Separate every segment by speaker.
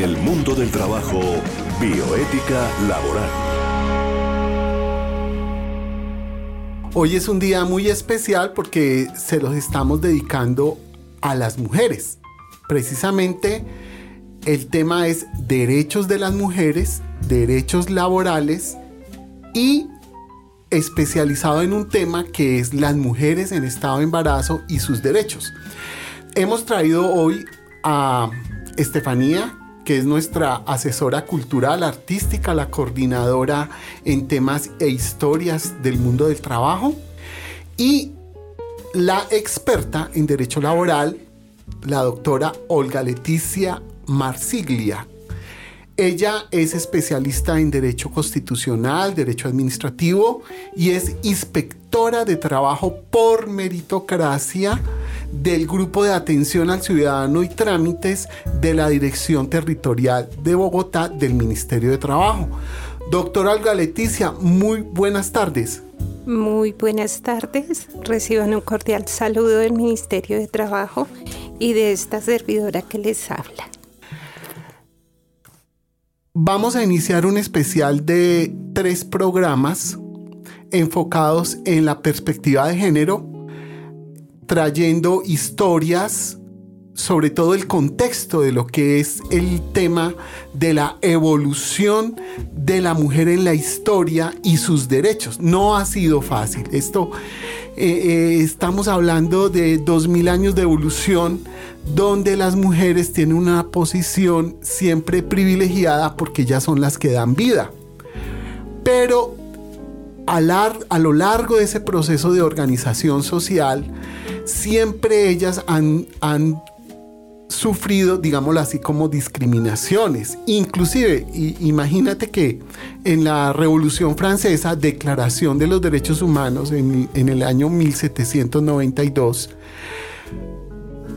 Speaker 1: El mundo del trabajo, bioética laboral.
Speaker 2: Hoy es un día muy especial porque se los estamos dedicando a las mujeres. Precisamente el tema es derechos de las mujeres, derechos laborales y especializado en un tema que es las mujeres en estado de embarazo y sus derechos. Hemos traído hoy a Estefanía, que es nuestra asesora cultural, artística, la coordinadora en temas e historias del mundo del trabajo, y la experta en derecho laboral, la doctora Olga Leticia Marsiglia. Ella es especialista en Derecho Constitucional, Derecho Administrativo y es inspectora de trabajo por meritocracia del Grupo de Atención al Ciudadano y Trámites de la Dirección Territorial de Bogotá del Ministerio de Trabajo. Doctora Olga Leticia, muy buenas tardes.
Speaker 3: Muy buenas tardes. Reciban un cordial saludo del Ministerio de Trabajo y de esta servidora que les habla.
Speaker 2: Vamos a iniciar un especial de tres programas enfocados en la perspectiva de género, trayendo historias, sobre todo el contexto de lo que es el tema de la evolución de la mujer en la historia y sus derechos. No ha sido fácil. Esto, eh, eh, estamos hablando de dos mil años de evolución donde las mujeres tienen una posición siempre privilegiada porque ellas son las que dan vida. Pero a, lo largo de ese proceso de organización social, siempre ellas han, han sufrido, digámoslo así, como discriminaciones. Inclusive, imagínate que en la Revolución Francesa, Declaración de los Derechos Humanos en, en el año 1792,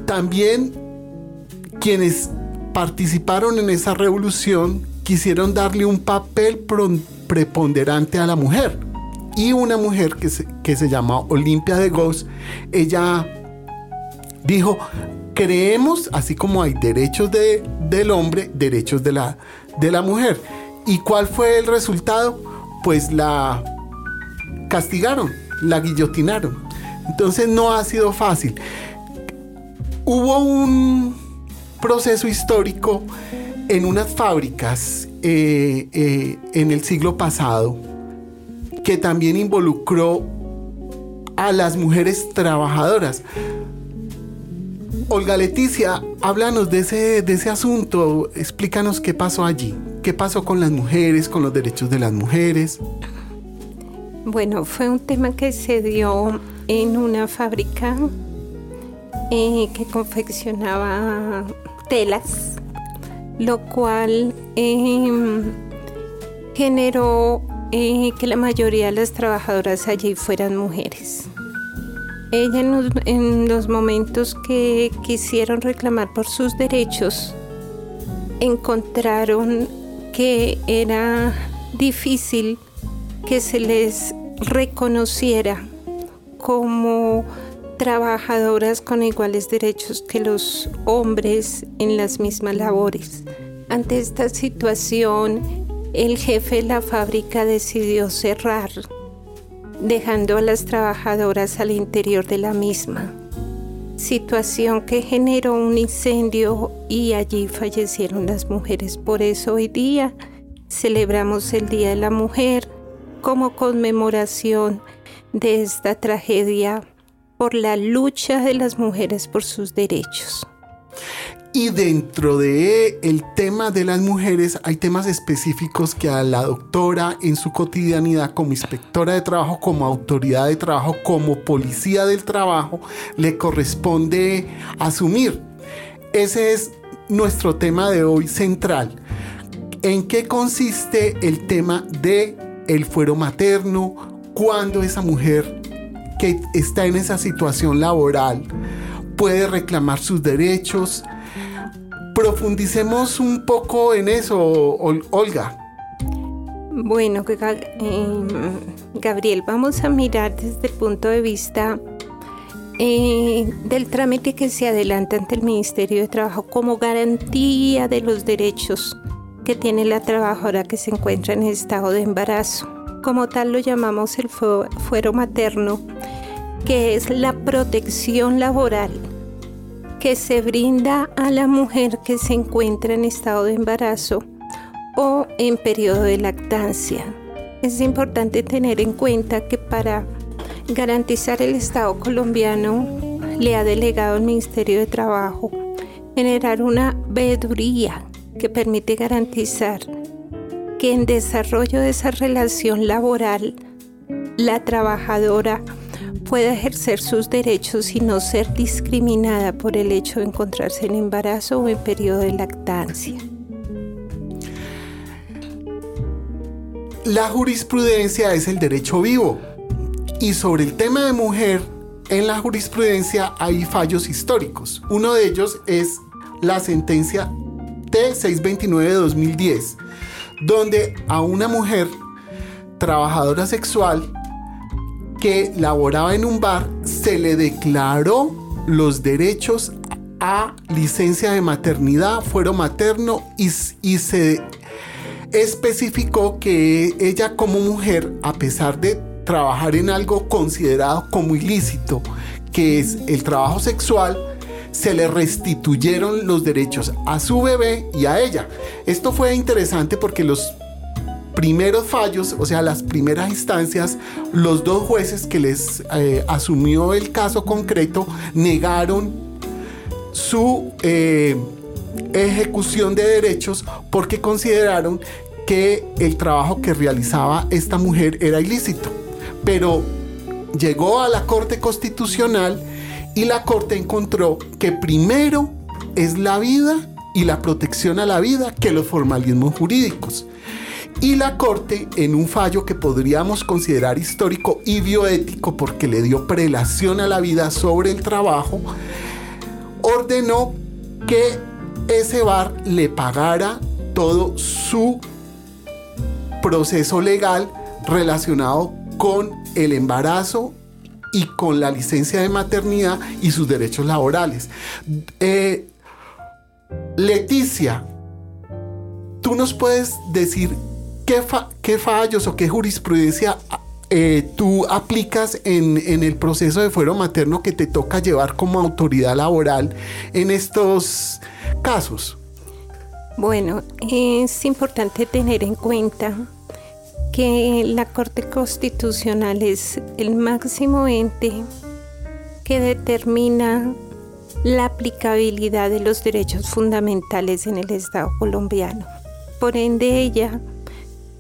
Speaker 2: también quienes participaron en esa revolución quisieron darle un papel preponderante a la mujer. Y una mujer que se, que se llama Olimpia de Gauss, ella dijo, creemos, así como hay derechos de, del hombre, derechos de la, de la mujer. ¿Y cuál fue el resultado? Pues la castigaron, la guillotinaron. Entonces no ha sido fácil. Hubo un proceso histórico en unas fábricas eh, eh, en el siglo pasado que también involucró a las mujeres trabajadoras. Olga Leticia, háblanos de ese, de ese asunto, explícanos qué pasó allí, qué pasó con las mujeres, con los derechos de las mujeres.
Speaker 3: Bueno, fue un tema que se dio en una fábrica eh, que confeccionaba telas, lo cual em, generó que la mayoría de las trabajadoras allí fueran mujeres. Ella en los, momentos que quisieron reclamar por sus derechos, encontraron que era difícil que se les reconociera como trabajadoras con iguales derechos que los hombres en las mismas labores. Ante esta situación, el jefe de la fábrica decidió cerrar, dejando a las trabajadoras al interior de la misma, situación que generó un incendio y allí fallecieron las mujeres. Por eso hoy día celebramos el Día de la Mujer como conmemoración de esta tragedia por la lucha de las mujeres por sus derechos.
Speaker 2: Y dentro de el tema de las mujeres hay temas específicos que a la doctora en su cotidianidad como inspectora de trabajo, como autoridad de trabajo, como policía del trabajo, le corresponde asumir. Ese es nuestro tema de hoy central. ¿En qué consiste el tema de el fuero materno? Cuando esa mujer que está en esa situación laboral puede reclamar sus derechos, profundicemos un poco en eso, Olga.
Speaker 3: Bueno, em, Gabriel, vamos a mirar desde el punto de vista eh, del trámite que se adelanta ante el Ministerio de Trabajo como garantía de los derechos que tiene la trabajadora que se encuentra en estado de embarazo. Como tal lo llamamos el fuero materno, que es la protección laboral que se brinda a la mujer que se encuentra en estado de embarazo o en periodo de lactancia. Es importante tener en cuenta que para garantizar el Estado colombiano le ha delegado al Ministerio de Trabajo generar una veeduría que permite garantizar que en desarrollo de esa relación laboral la trabajadora pueda ejercer sus derechos y no ser discriminada por el hecho de encontrarse en embarazo o en periodo de lactancia.
Speaker 2: La jurisprudencia es el derecho vivo y sobre el tema de mujer en la jurisprudencia hay fallos históricos. Uno de ellos es la sentencia T629 de 2010, donde a una mujer trabajadora sexual que laboraba en un bar se le declaró los derechos a licencia de maternidad, fuero materno y, y se especificó que ella como mujer, a pesar de trabajar en algo considerado como ilícito, que es el trabajo sexual, se le restituyeron los derechos a su bebé y a ella. Esto fue interesante porque los primeros fallos, o sea, las primeras instancias, los dos jueces que les eh, asumió el caso concreto negaron su eh, ejecución de derechos porque consideraron que el trabajo que realizaba esta mujer era ilícito. Pero llegó a la Corte Constitucional y la Corte encontró que primero es la vida y la protección a la vida que los formalismos jurídicos y la Corte, en un fallo que podríamos considerar histórico y bioético porque le dio prelación a la vida sobre el trabajo, ordenó que ese bar le pagara todo su proceso legal relacionado con el embarazo y con la licencia de maternidad y sus derechos laborales. Eh, Leticia, tú nos puedes decir ¿qué, fallos o qué jurisprudencia eh, tú aplicas en, el proceso de fuero materno que te toca llevar como autoridad laboral en estos casos?
Speaker 3: Bueno, es importante tener en cuenta que la Corte Constitucional es el máximo ente que determina la aplicabilidad de los derechos fundamentales en el Estado colombiano. Por ende, ella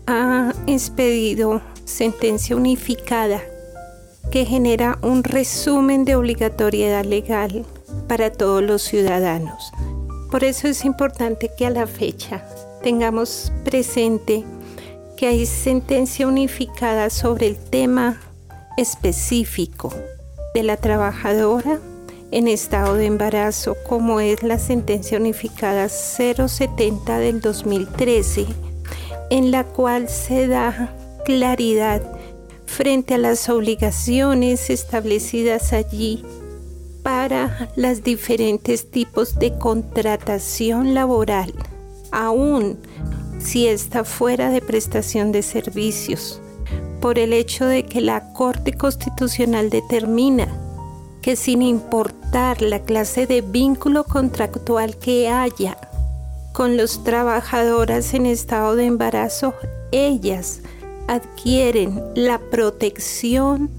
Speaker 3: ha expedido sentencia unificada que genera un resumen de obligatoriedad legal para todos los ciudadanos. Por eso es importante que a la fecha tengamos presente que hay sentencia unificada sobre el tema específico de la trabajadora en estado de embarazo, como es la sentencia unificada 070 del 2013 en la cual se da claridad frente a las obligaciones establecidas allí para los diferentes tipos de contratación laboral, aún si está fuera de prestación de servicios, por el hecho de que la Corte Constitucional determina que sin importar la clase de vínculo contractual que haya con los trabajadoras en estado de embarazo, ellas adquieren la protección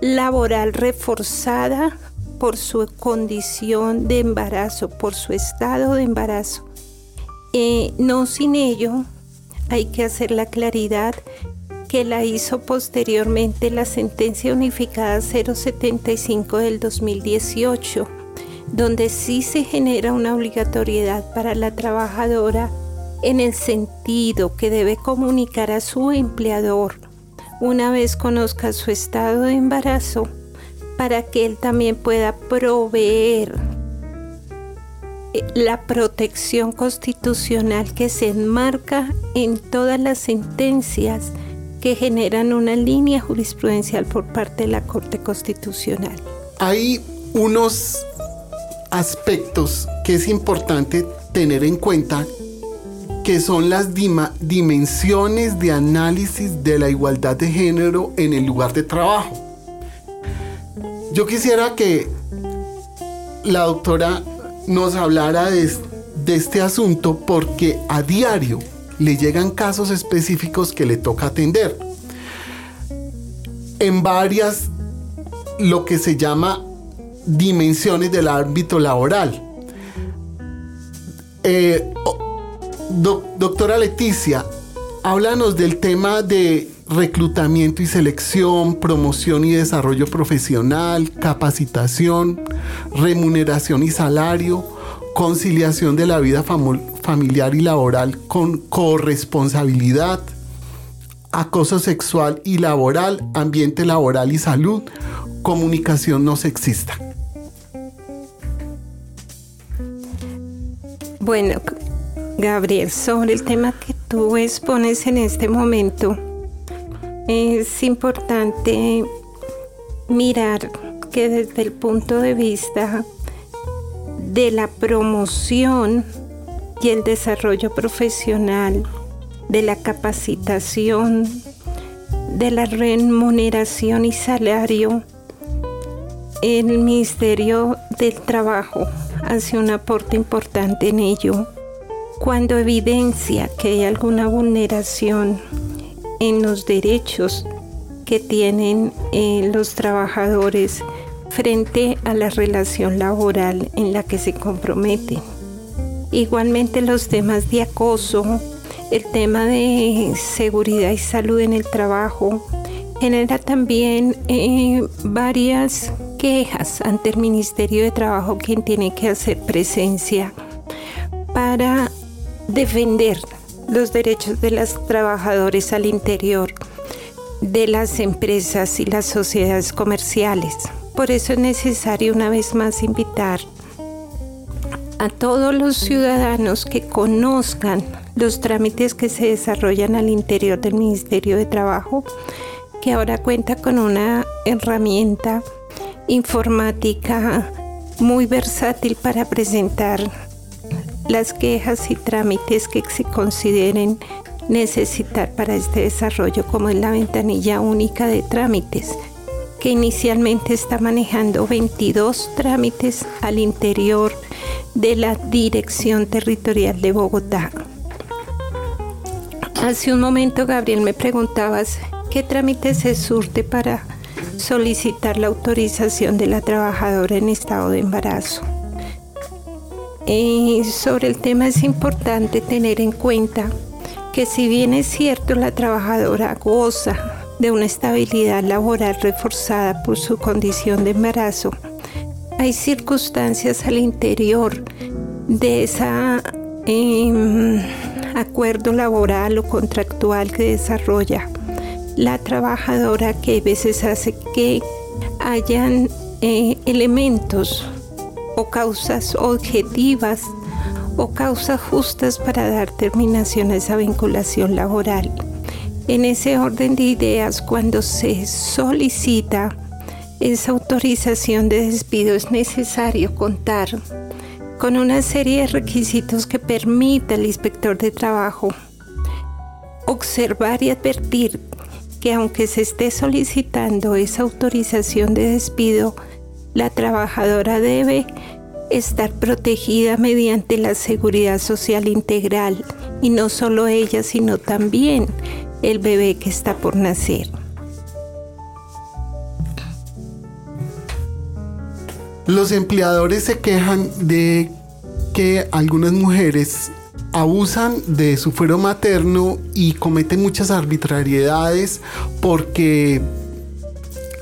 Speaker 3: laboral reforzada por su condición de embarazo, por su estado de embarazo. Eh, no sin ello, hay que hacer la claridad que la hizo posteriormente la sentencia unificada 075 del 2018 donde sí se genera una obligatoriedad para la trabajadora en el sentido que debe comunicar a su empleador una vez conozca su estado de embarazo para que él también pueda proveer eh, la protección constitucional que se enmarca en todas las sentencias que generan una línea jurisprudencial por parte de la Corte Constitucional.
Speaker 2: hay unos aspectos que es importante tener en cuenta que son las dimensiones de análisis de la igualdad de género en el lugar de trabajo. Yo quisiera que la doctora nos hablara de, de este asunto porque a diario le llegan casos específicos que le toca atender. En varias, lo que se llama dimensiones del ámbito laboral. Eh, doctora Leticia, háblanos del tema de reclutamiento y selección, promoción y desarrollo profesional, capacitación, remuneración y salario, conciliación de la vida familiar y laboral con corresponsabilidad, acoso sexual y laboral, ambiente laboral y salud, comunicación no sexista.
Speaker 3: Bueno, Gabriel, sobre el tema que tú expones en este momento, es importante mirar que desde el punto de vista de la promoción y el desarrollo profesional, de la capacitación, de la remuneración y salario, el Ministerio del Trabajo hace un aporte importante en ello cuando evidencia que hay alguna vulneración en los derechos que tienen eh, los trabajadores frente a la relación laboral en la que se comprometen. Igualmente los temas de acoso, el tema de seguridad y salud en el trabajo, genera también eh, varias quejas ante el Ministerio de Trabajo, quien tiene que hacer presencia para defender los derechos de los trabajadores al interior de las empresas y las sociedades comerciales. Por eso es necesario una vez más invitar a todos los ciudadanos que conozcan los trámites que se desarrollan al interior del Ministerio de Trabajo, que ahora cuenta con una herramienta informática muy versátil para presentar las quejas y trámites que se consideren necesitar para este desarrollo, como es la ventanilla única de trámites, que inicialmente está manejando 22 trámites al interior de la Dirección Territorial de Bogotá. Hace un momento, Gabriel, me preguntabas qué trámite se surte para solicitar la autorización de la trabajadora en estado de embarazo. Y sobre el tema es importante tener en cuenta que si bien es cierto la trabajadora goza de una estabilidad laboral reforzada por su condición de embarazo, hay circunstancias al interior de ese em, acuerdo laboral o contractual que desarrolla la trabajadora que a veces hace que hayan eh, elementos o causas objetivas o causas justas para dar terminación a esa vinculación laboral. En ese orden de ideas, cuando se solicita esa autorización de despido es necesario contar con una serie de requisitos que permita al inspector de trabajo observar y advertir que aunque se esté solicitando esa autorización de despido, la trabajadora debe estar protegida mediante la seguridad social integral y no solo ella, sino también el bebé que está por nacer.
Speaker 2: Los empleadores se quejan de que algunas mujeres abusan de su fuero materno y cometen muchas arbitrariedades porque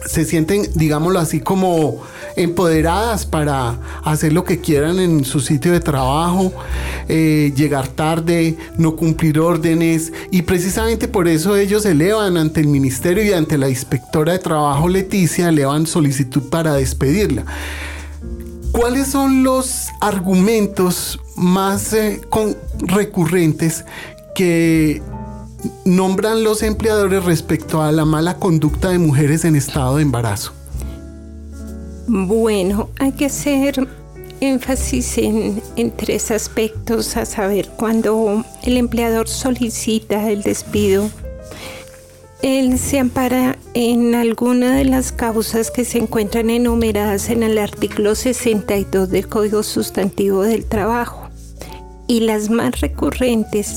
Speaker 2: se sienten, digámoslo así, como empoderadas para hacer lo que quieran en su sitio de trabajo, eh, llegar tarde, no cumplir órdenes y precisamente por eso ellos elevan ante el ministerio y ante la inspectora de trabajo Leticia, elevan solicitud para despedirla. ¿Cuáles son los argumentos más eh, recurrentes que nombran los empleadores respecto a la mala conducta de mujeres en estado de embarazo?
Speaker 3: Bueno, hay que hacer énfasis en, en, tres aspectos, a saber, cuando el empleador solicita el despido, él se ampara en alguna de las causas que se encuentran enumeradas en el artículo 62 del Código Sustantivo del Trabajo. Y las más recurrentes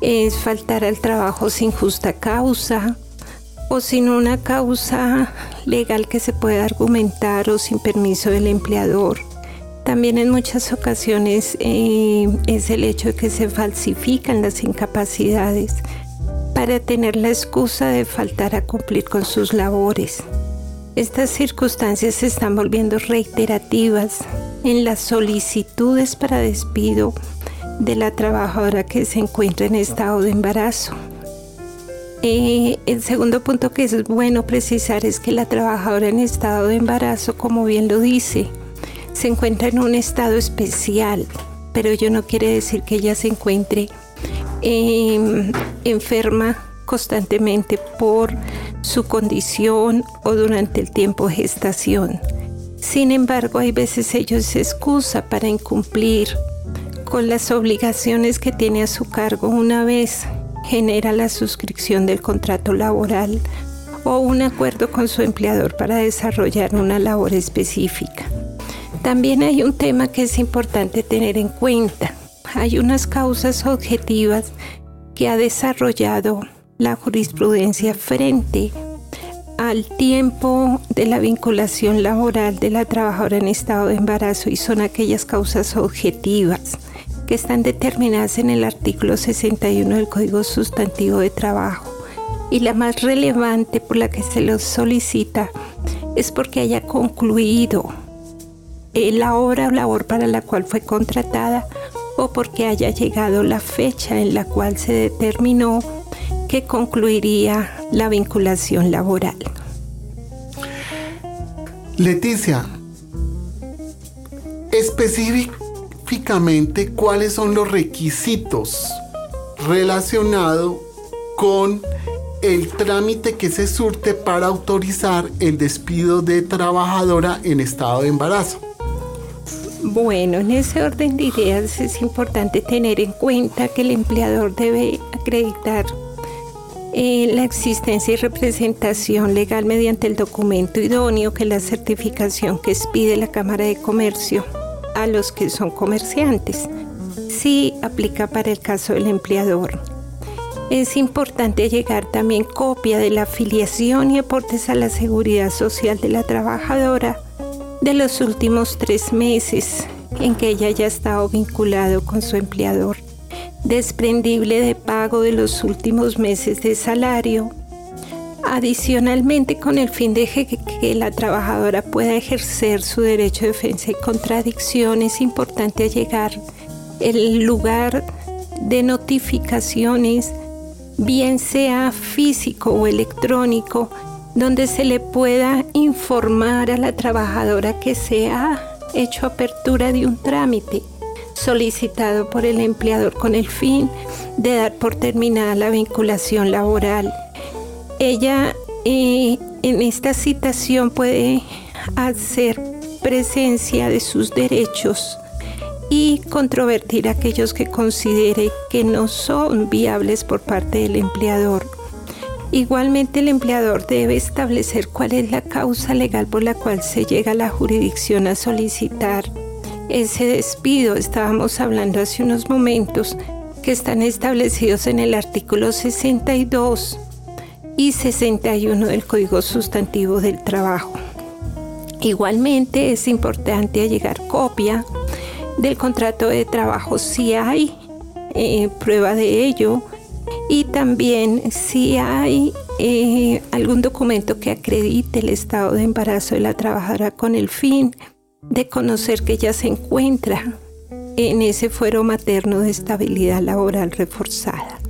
Speaker 3: es faltar al trabajo sin justa causa o sin una causa legal que se pueda argumentar o sin permiso del empleador. También en muchas ocasiones eh, es el hecho de que se falsifican las incapacidades para tener la excusa de faltar a cumplir con sus labores. Estas circunstancias se están volviendo reiterativas en las solicitudes para despido de la trabajadora que se encuentra en estado de embarazo. Eh, el segundo punto que es bueno precisar es que la trabajadora en estado de embarazo, como bien lo dice, se encuentra en un estado especial, pero ello no quiere decir que ella se encuentre em, enferma constantemente por su condición o durante el tiempo de gestación. Sin embargo, hay veces ello se excusa para incumplir con las obligaciones que tiene a su cargo una vez genera la suscripción del contrato laboral o un acuerdo con su empleador para desarrollar una labor específica. También hay un tema que es importante tener en cuenta. Hay unas causas objetivas que ha desarrollado la jurisprudencia frente al tiempo de la vinculación laboral de la trabajadora en estado de embarazo y son aquellas causas objetivas que están determinadas en el artículo 61 del Código Sustantivo de Trabajo. Y la más relevante por la que se lo solicita es porque haya concluido la obra o labor para la cual fue contratada o porque haya llegado la fecha en la cual se determinó que concluiría la vinculación laboral.
Speaker 2: Leticia, específico cuáles son los requisitos relacionados con el trámite que se surte para autorizar el despido de trabajadora en estado de embarazo.
Speaker 3: Bueno, en ese orden de ideas es importante tener en cuenta que el empleador debe acreditar eh, la existencia y representación legal mediante el documento idóneo que la certificación que expide la Cámara de Comercio a los que son comerciantes. Sí aplica para el caso del empleador. Es importante llegar también copia de la afiliación y aportes a la seguridad social de la trabajadora de los últimos tres meses en que ella haya estado vinculado con su empleador, desprendible de pago de los últimos meses de salario, Adicionalmente, con el fin de que, la trabajadora pueda ejercer su derecho de defensa y contradicción, es importante llegar el lugar de notificaciones, bien sea físico o electrónico, donde se le pueda informar a la trabajadora que se ha hecho apertura de un trámite solicitado por el empleador con el fin de dar por terminada la vinculación laboral ella eh, en esta citación puede hacer presencia de sus derechos y controvertir aquellos que considere que no son viables por parte del empleador. Igualmente el empleador debe establecer cuál es la causa legal por la cual se llega a la jurisdicción a solicitar ese despido. Estábamos hablando hace unos momentos que están establecidos en el artículo 62 y 61 del Código Sustantivo del Trabajo. Igualmente es importante llegar copia del contrato de trabajo si hay eh, prueba de ello y también si hay eh, algún documento que acredite el estado de embarazo de la trabajadora con el fin de conocer que ella se encuentra en ese fuero materno de estabilidad laboral reforzada.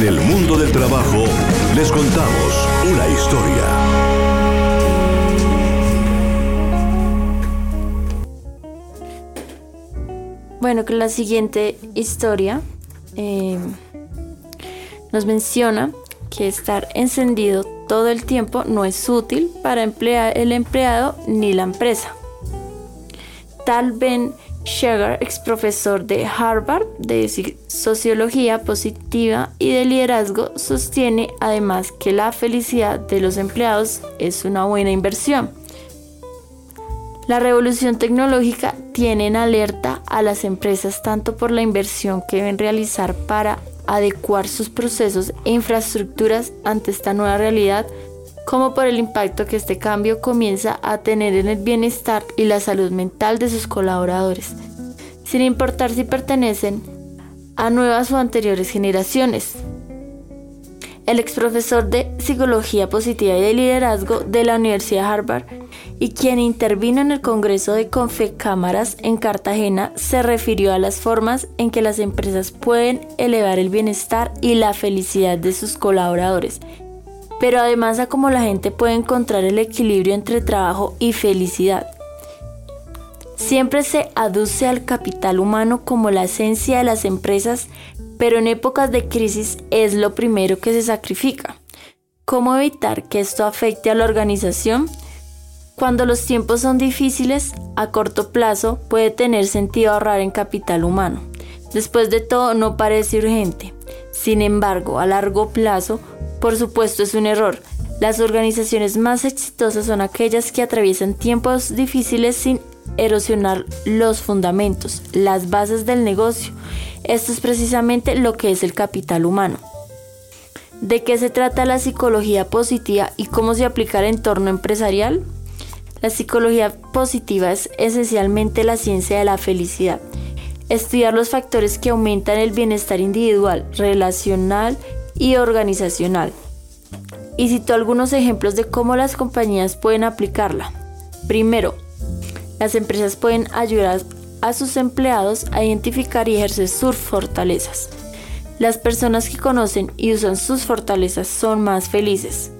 Speaker 1: En el mundo del trabajo les contamos una historia.
Speaker 4: Bueno, que la siguiente historia eh, nos menciona que estar encendido todo el tiempo no es útil para el empleado ni la empresa. Tal Ben Shagar, ex profesor de Harvard de Sociología Positiva y de Liderazgo, sostiene además que la felicidad de los empleados es una buena inversión. La revolución tecnológica tiene en alerta a las empresas tanto por la inversión que deben realizar para adecuar sus procesos e infraestructuras ante esta nueva realidad, como por el impacto que este cambio comienza a tener en el bienestar y la salud mental de sus colaboradores, sin importar si pertenecen a nuevas o anteriores generaciones. El ex profesor de Psicología Positiva y de Liderazgo de la Universidad Harvard y quien intervino en el Congreso de Confecámaras en Cartagena se refirió a las formas en que las empresas pueden elevar el bienestar y la felicidad de sus colaboradores pero además a cómo la gente puede encontrar el equilibrio entre trabajo y felicidad. Siempre se aduce al capital humano como la esencia de las empresas, pero en épocas de crisis es lo primero que se sacrifica. ¿Cómo evitar que esto afecte a la organización? Cuando los tiempos son difíciles, a corto plazo puede tener sentido ahorrar en capital humano. Después de todo, no parece urgente. Sin embargo, a largo plazo por supuesto es un error. Las organizaciones más exitosas son aquellas que atraviesan tiempos difíciles sin erosionar los fundamentos, las bases del negocio. Esto es precisamente lo que es el capital humano. ¿De qué se trata la psicología positiva y cómo se aplica al entorno empresarial? La psicología positiva es esencialmente la ciencia de la felicidad. Estudiar los factores que aumentan el bienestar individual, relacional y organizacional. Y cito algunos ejemplos de cómo las compañías pueden aplicarla. Primero, las empresas pueden ayudar a sus empleados a identificar y ejercer sus fortalezas. Las personas que conocen y usan sus fortalezas son más felices,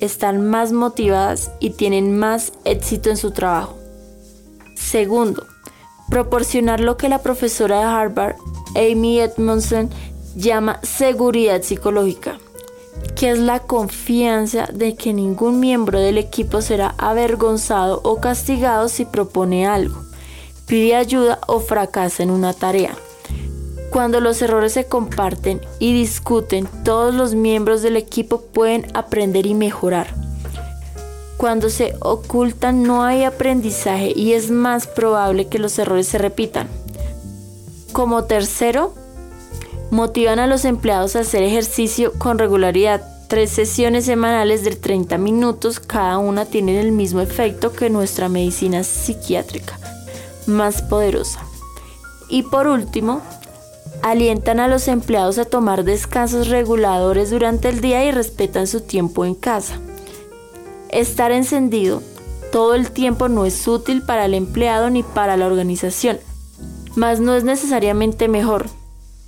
Speaker 4: están más motivadas y tienen más éxito en su trabajo. Segundo, proporcionar lo que la profesora de Harvard, Amy Edmondson, llama seguridad psicológica, que es la confianza de que ningún miembro del equipo será avergonzado o castigado si propone algo, pide ayuda o fracasa en una tarea. Cuando los errores se comparten y discuten, todos los miembros del equipo pueden aprender y mejorar. Cuando se ocultan no hay aprendizaje y es más probable que los errores se repitan. Como tercero, motivan a los empleados a hacer ejercicio con regularidad. Tres sesiones semanales de 30 minutos cada una tienen el mismo efecto que nuestra medicina psiquiátrica, más poderosa. Y por último, alientan a los empleados a tomar descansos reguladores durante el día y respetan su tiempo en casa. Estar encendido todo el tiempo no es útil para el empleado ni para la organización, mas no es necesariamente mejor,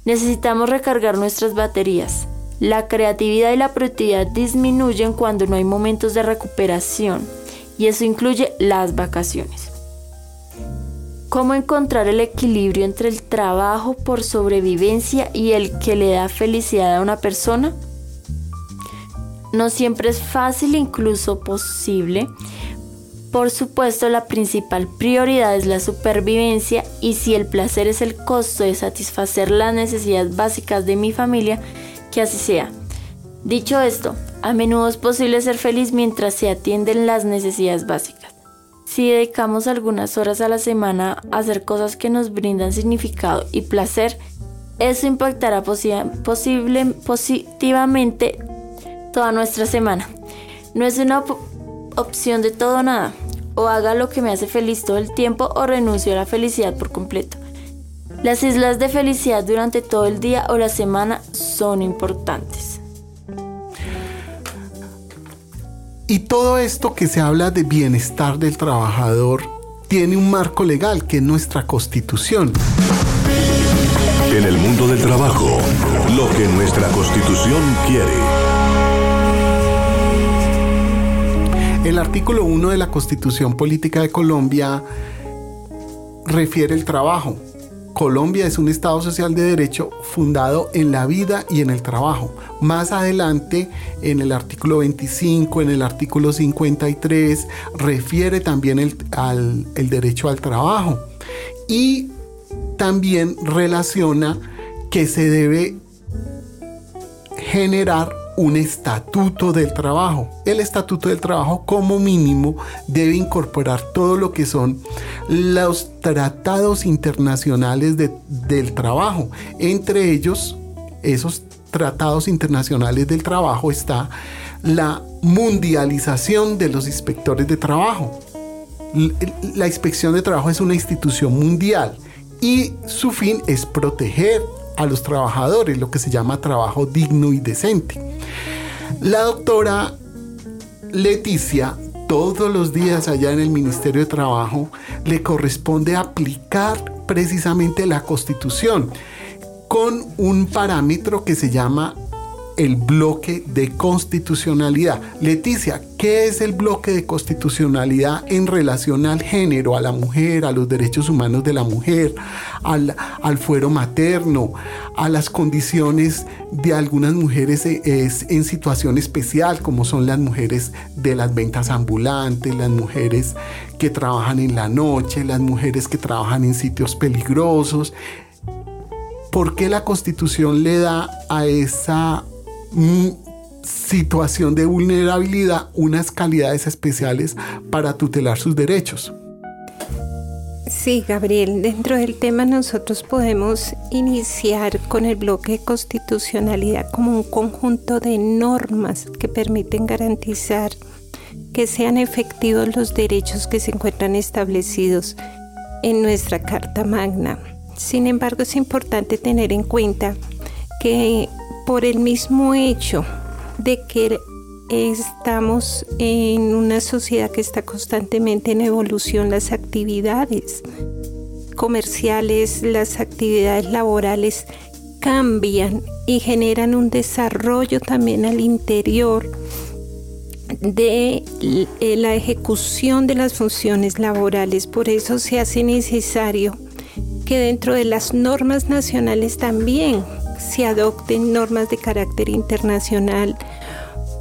Speaker 4: Necesitamos recargar nuestras baterías. La creatividad y la productividad disminuyen cuando no hay momentos de recuperación y eso incluye las vacaciones. ¿Cómo encontrar el equilibrio entre el trabajo por sobrevivencia y el que le da felicidad a una persona? No siempre es fácil, incluso posible, por supuesto, la principal prioridad es la supervivencia y si el placer es el costo de satisfacer las necesidades básicas de mi familia, que así sea. Dicho esto, a menudo es posible ser feliz mientras se atienden las necesidades básicas. Si dedicamos algunas horas a la semana a hacer cosas que nos brindan significado y placer, eso impactará posible, positivamente toda nuestra semana. No es una opción de todo o nada. O haga lo que me hace feliz todo el tiempo o renuncio a la felicidad por completo. Las islas de felicidad durante todo el día o la semana son importantes.
Speaker 2: Y todo esto que se habla de bienestar del trabajador tiene un marco legal que es nuestra constitución.
Speaker 1: En el mundo del trabajo, lo que nuestra constitución quiere.
Speaker 2: El artículo 1 de la Constitución Política de Colombia refiere el trabajo Colombia es un Estado social de derecho fundado en la vida y en el trabajo. Más adelante, en el artículo 25, en el artículo 53, refiere también al, el derecho al trabajo. Y también relaciona que se debe generar un estatuto del trabajo. El estatuto del trabajo como mínimo debe incorporar todo lo que son los tratados internacionales del trabajo. Entre ellos, esos tratados internacionales del trabajo está la mundialización de los inspectores de trabajo. La inspección de trabajo es una institución mundial y su fin es proteger a los trabajadores, lo que se llama trabajo digno y decente. La doctora Leticia todos los días allá en el Ministerio de Trabajo le corresponde aplicar precisamente la constitución con un parámetro que se llama el bloque de constitucionalidad. Leticia, ¿qué es el bloque de constitucionalidad en relación al género, a la mujer, a los derechos humanos de la mujer, al, al fuero materno, a las condiciones de algunas mujeres eh, en situación especial, como son las mujeres de las ventas ambulantes, las mujeres que trabajan en la noche, las mujeres que trabajan en sitios peligrosos? ¿Por qué la constitución le da a esa situación de vulnerabilidad unas calidades especiales para tutelar sus derechos.
Speaker 3: Sí, Gabriel, dentro del tema nosotros podemos iniciar con el bloque constitucionalidad como un conjunto de normas que permiten garantizar que sean efectivos los derechos que se encuentran establecidos en nuestra Carta Magna. Sin embargo, es importante tener en cuenta que por el mismo hecho de que estamos en una sociedad que está constantemente en evolución, las actividades comerciales, las actividades laborales cambian y generan un desarrollo también al interior de la ejecución de las funciones laborales. Por eso se hace necesario que dentro de las normas nacionales también se adopten normas de carácter internacional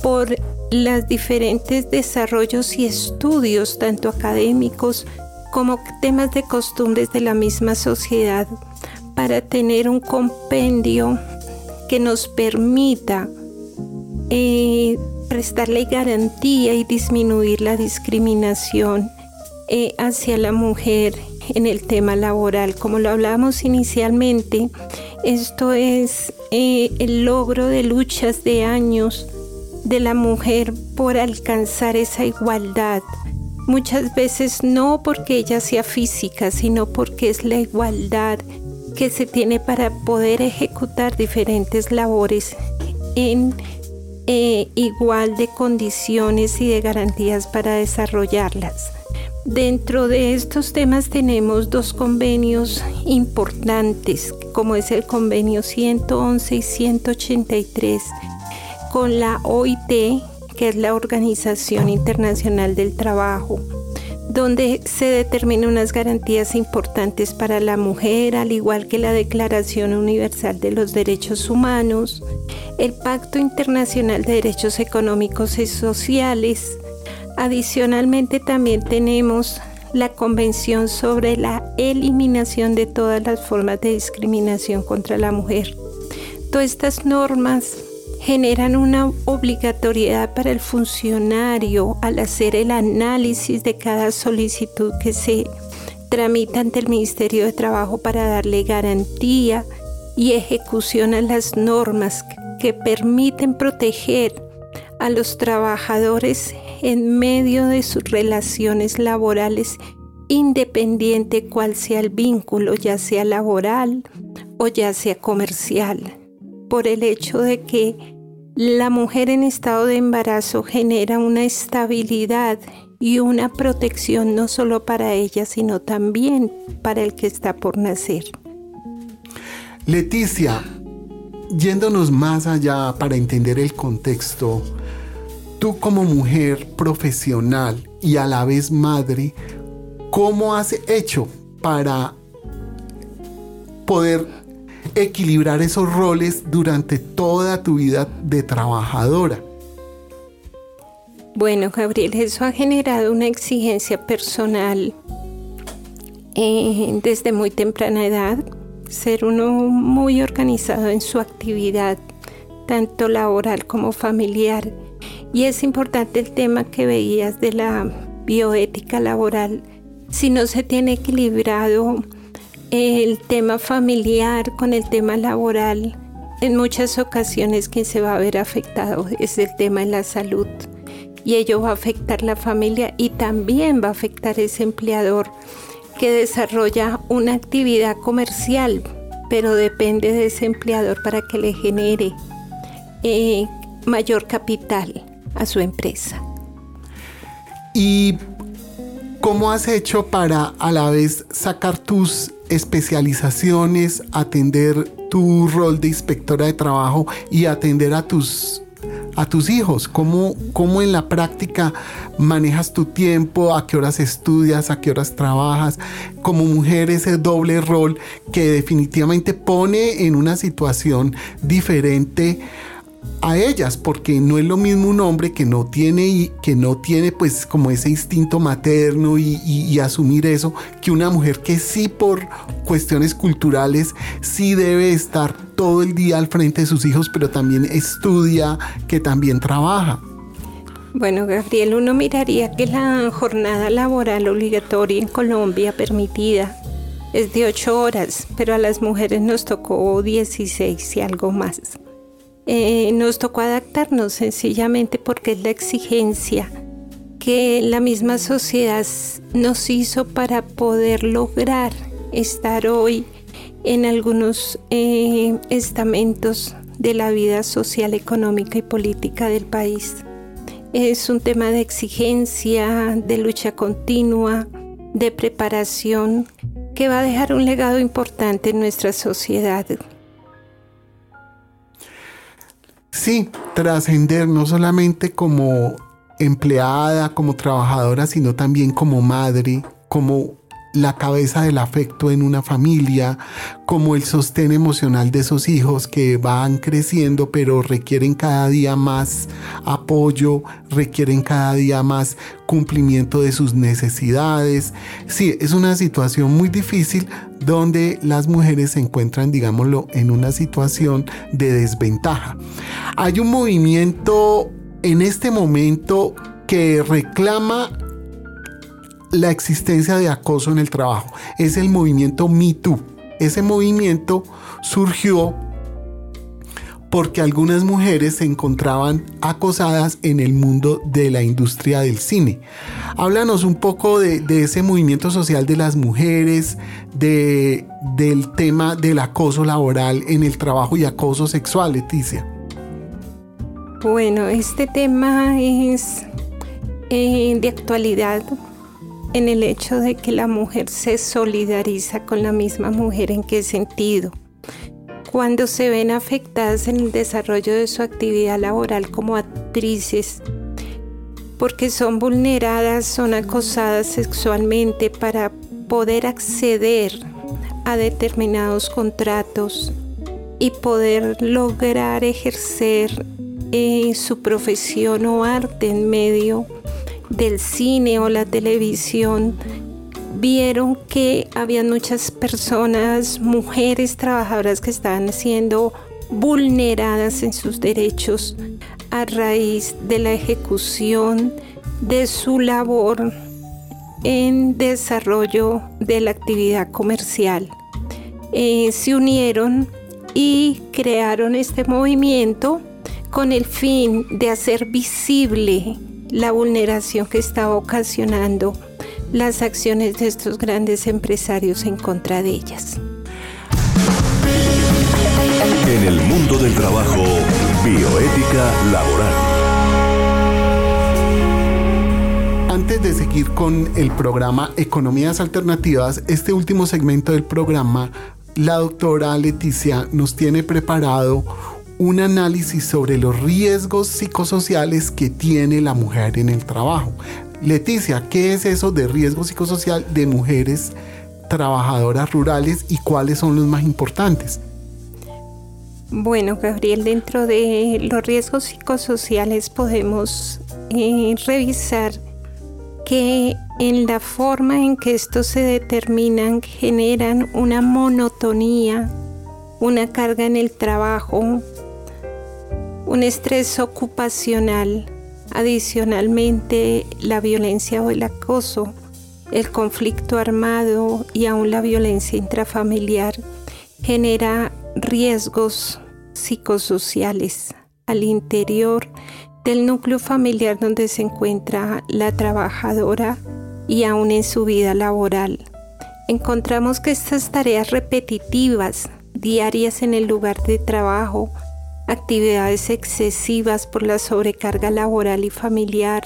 Speaker 3: por los diferentes desarrollos y estudios, tanto académicos como temas de costumbres de la misma sociedad, para tener un compendio que nos permita eh, prestarle garantía y disminuir la discriminación eh, hacia la mujer en el tema laboral. Como lo hablábamos inicialmente, esto es eh, el logro de luchas de años de la mujer por alcanzar esa igualdad. Muchas veces no porque ella sea física, sino porque es la igualdad que se tiene para poder ejecutar diferentes labores en eh, igual de condiciones y de garantías para desarrollarlas. Dentro de estos temas tenemos dos convenios importantes, como es el convenio 111 y 183 con la OIT, que es la Organización Internacional del Trabajo, donde se determinan unas garantías importantes para la mujer, al igual que la Declaración Universal de los Derechos Humanos, el Pacto Internacional de Derechos Económicos y Sociales, Adicionalmente también tenemos la Convención sobre la eliminación de todas las formas de discriminación contra la mujer. Todas estas normas generan una obligatoriedad para el funcionario al hacer el análisis de cada solicitud que se tramita ante el Ministerio de Trabajo para darle garantía y ejecución a las normas que permiten proteger a los trabajadores en medio de sus relaciones laborales, independiente cuál sea el vínculo, ya sea laboral o ya sea comercial, por el hecho de que la mujer en estado de embarazo genera una estabilidad y una protección no solo para ella, sino también para el que está por nacer.
Speaker 2: Leticia, yéndonos más allá para entender el contexto, tú como mujer profesional y a la vez madre, ¿cómo has hecho para poder equilibrar esos roles durante toda tu vida de trabajadora.
Speaker 3: Bueno, Gabriel, eso ha generado una exigencia personal eh, desde muy temprana edad, ser uno muy organizado en su actividad, tanto laboral como familiar. Y es importante el tema que veías de la bioética laboral. Si no se tiene equilibrado el tema familiar con el tema laboral, en muchas ocasiones quien se va a ver afectado es el tema de la salud y ello va a afectar la familia y también va a afectar ese empleador que desarrolla una actividad comercial, pero depende de ese empleador para que le genere eh, mayor capital a su empresa.
Speaker 2: ¿Y cómo has hecho para a la vez sacar tus especializaciones, atender tu rol de inspectora de trabajo y atender a tus a tus hijos? ¿Cómo, ¿Cómo en la práctica manejas tu tiempo? ¿A qué horas estudias? ¿A qué horas trabajas? Como mujer ese doble rol que definitivamente pone en una situación diferente a ellas, porque no es lo mismo un hombre que no tiene que no tiene pues como ese instinto materno y, asumir eso, que una mujer que sí por cuestiones culturales sí debe estar todo el día al frente de sus hijos, pero también estudia, que también trabaja.
Speaker 3: Bueno, Gabriel, uno miraría que la jornada laboral obligatoria en Colombia permitida es de 8 horas, pero a las mujeres nos tocó 16 y algo más. Eh, nos tocó adaptarnos sencillamente porque es la exigencia que la misma sociedad nos hizo para poder lograr estar hoy en algunos eh, estamentos de la vida social, económica y política del país. Es un tema de exigencia, de lucha continua, de preparación que va a dejar un legado importante en nuestra sociedad.
Speaker 2: Sí, trascender no solamente como empleada, como trabajadora, sino también como madre, como la cabeza del afecto en una familia, como el sostén emocional de esos hijos que van creciendo pero requieren cada día más apoyo, requieren cada día más cumplimiento de sus necesidades. Sí, es una situación muy difícil donde las mujeres se encuentran, digámoslo, en una situación de desventaja. Hay un movimiento en este momento que reclama la existencia de acoso en el trabajo. Es el movimiento Me Too. Ese movimiento surgió porque algunas mujeres se encontraban acosadas en el mundo de la industria del cine. Háblanos un poco de, ese movimiento social de las mujeres, de, del tema del acoso laboral en el trabajo y acoso sexual, Leticia.
Speaker 3: Bueno, este tema es eh, de actualidad en el hecho de que la mujer se solidariza con la misma mujer. ¿En qué sentido? Cuando se ven afectadas en el desarrollo de su actividad laboral como actrices, porque son vulneradas, son acosadas sexualmente para poder acceder a determinados contratos y poder lograr ejercer eh, su profesión o arte en medio del cine o la televisión vieron que había muchas personas, mujeres trabajadoras que estaban siendo vulneradas en sus derechos a raíz de la ejecución de su labor en desarrollo de la actividad comercial. Eh, se unieron y crearon este movimiento con el fin de hacer visible la vulneración que estaba ocasionando las acciones de estos grandes empresarios en contra de ellas.
Speaker 1: En el mundo del trabajo, bioética laboral.
Speaker 2: Antes de seguir con el programa Economías Alternativas, este último segmento del programa, la doctora Leticia nos tiene preparado un análisis sobre los riesgos psicosociales que tiene la mujer en el trabajo. Leticia, ¿qué es eso de riesgo psicosocial de mujeres trabajadoras rurales y cuáles son los más importantes?
Speaker 3: Bueno, Gabriel, dentro de los riesgos psicosociales podemos eh, revisar que en la forma en que estos se determinan generan una monotonía, una carga en el trabajo, un estrés ocupacional, adicionalmente la violencia o el acoso, el conflicto armado y aún la violencia intrafamiliar genera riesgos psicosociales al interior del núcleo familiar donde se encuentra la trabajadora y aún en su vida laboral. Encontramos que estas tareas repetitivas, diarias en el lugar de trabajo, actividades excesivas por la sobrecarga laboral y familiar,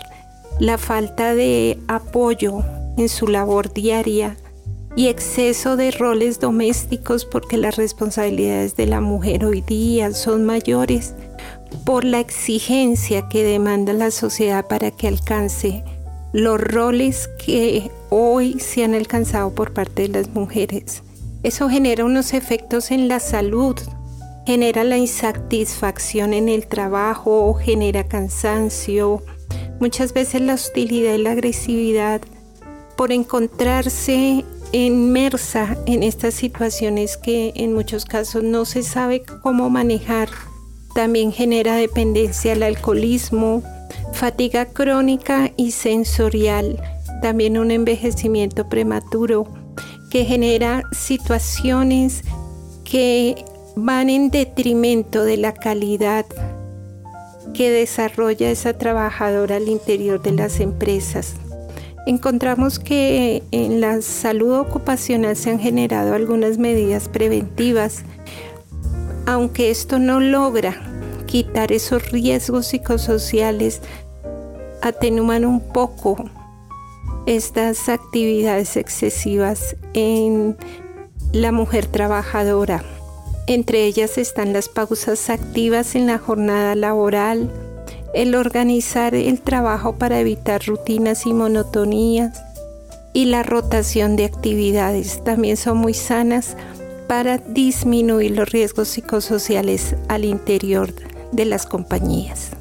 Speaker 3: la falta de apoyo en su labor diaria, y exceso de roles domésticos porque las responsabilidades de la mujer hoy día son mayores por la exigencia que demanda la sociedad para que alcance los roles que hoy se han alcanzado por parte de las mujeres. Eso genera unos efectos en la salud, genera la insatisfacción en el trabajo, genera cansancio, muchas veces la hostilidad y la agresividad por encontrarse inmersa en estas situaciones que en muchos casos no se sabe cómo manejar. También genera dependencia al alcoholismo, fatiga crónica y sensorial, también un envejecimiento prematuro que genera situaciones que van en detrimento de la calidad que desarrolla esa trabajadora al interior de las empresas encontramos que en la salud ocupacional se han generado algunas medidas preventivas, aunque esto no logra quitar esos riesgos psicosociales, atenúan un poco estas actividades excesivas en la mujer trabajadora. Entre ellas están las pausas activas en la jornada laboral, el organizar el trabajo para evitar rutinas y monotonías y la rotación de actividades también son muy sanas para disminuir los riesgos psicosociales al interior de las compañías.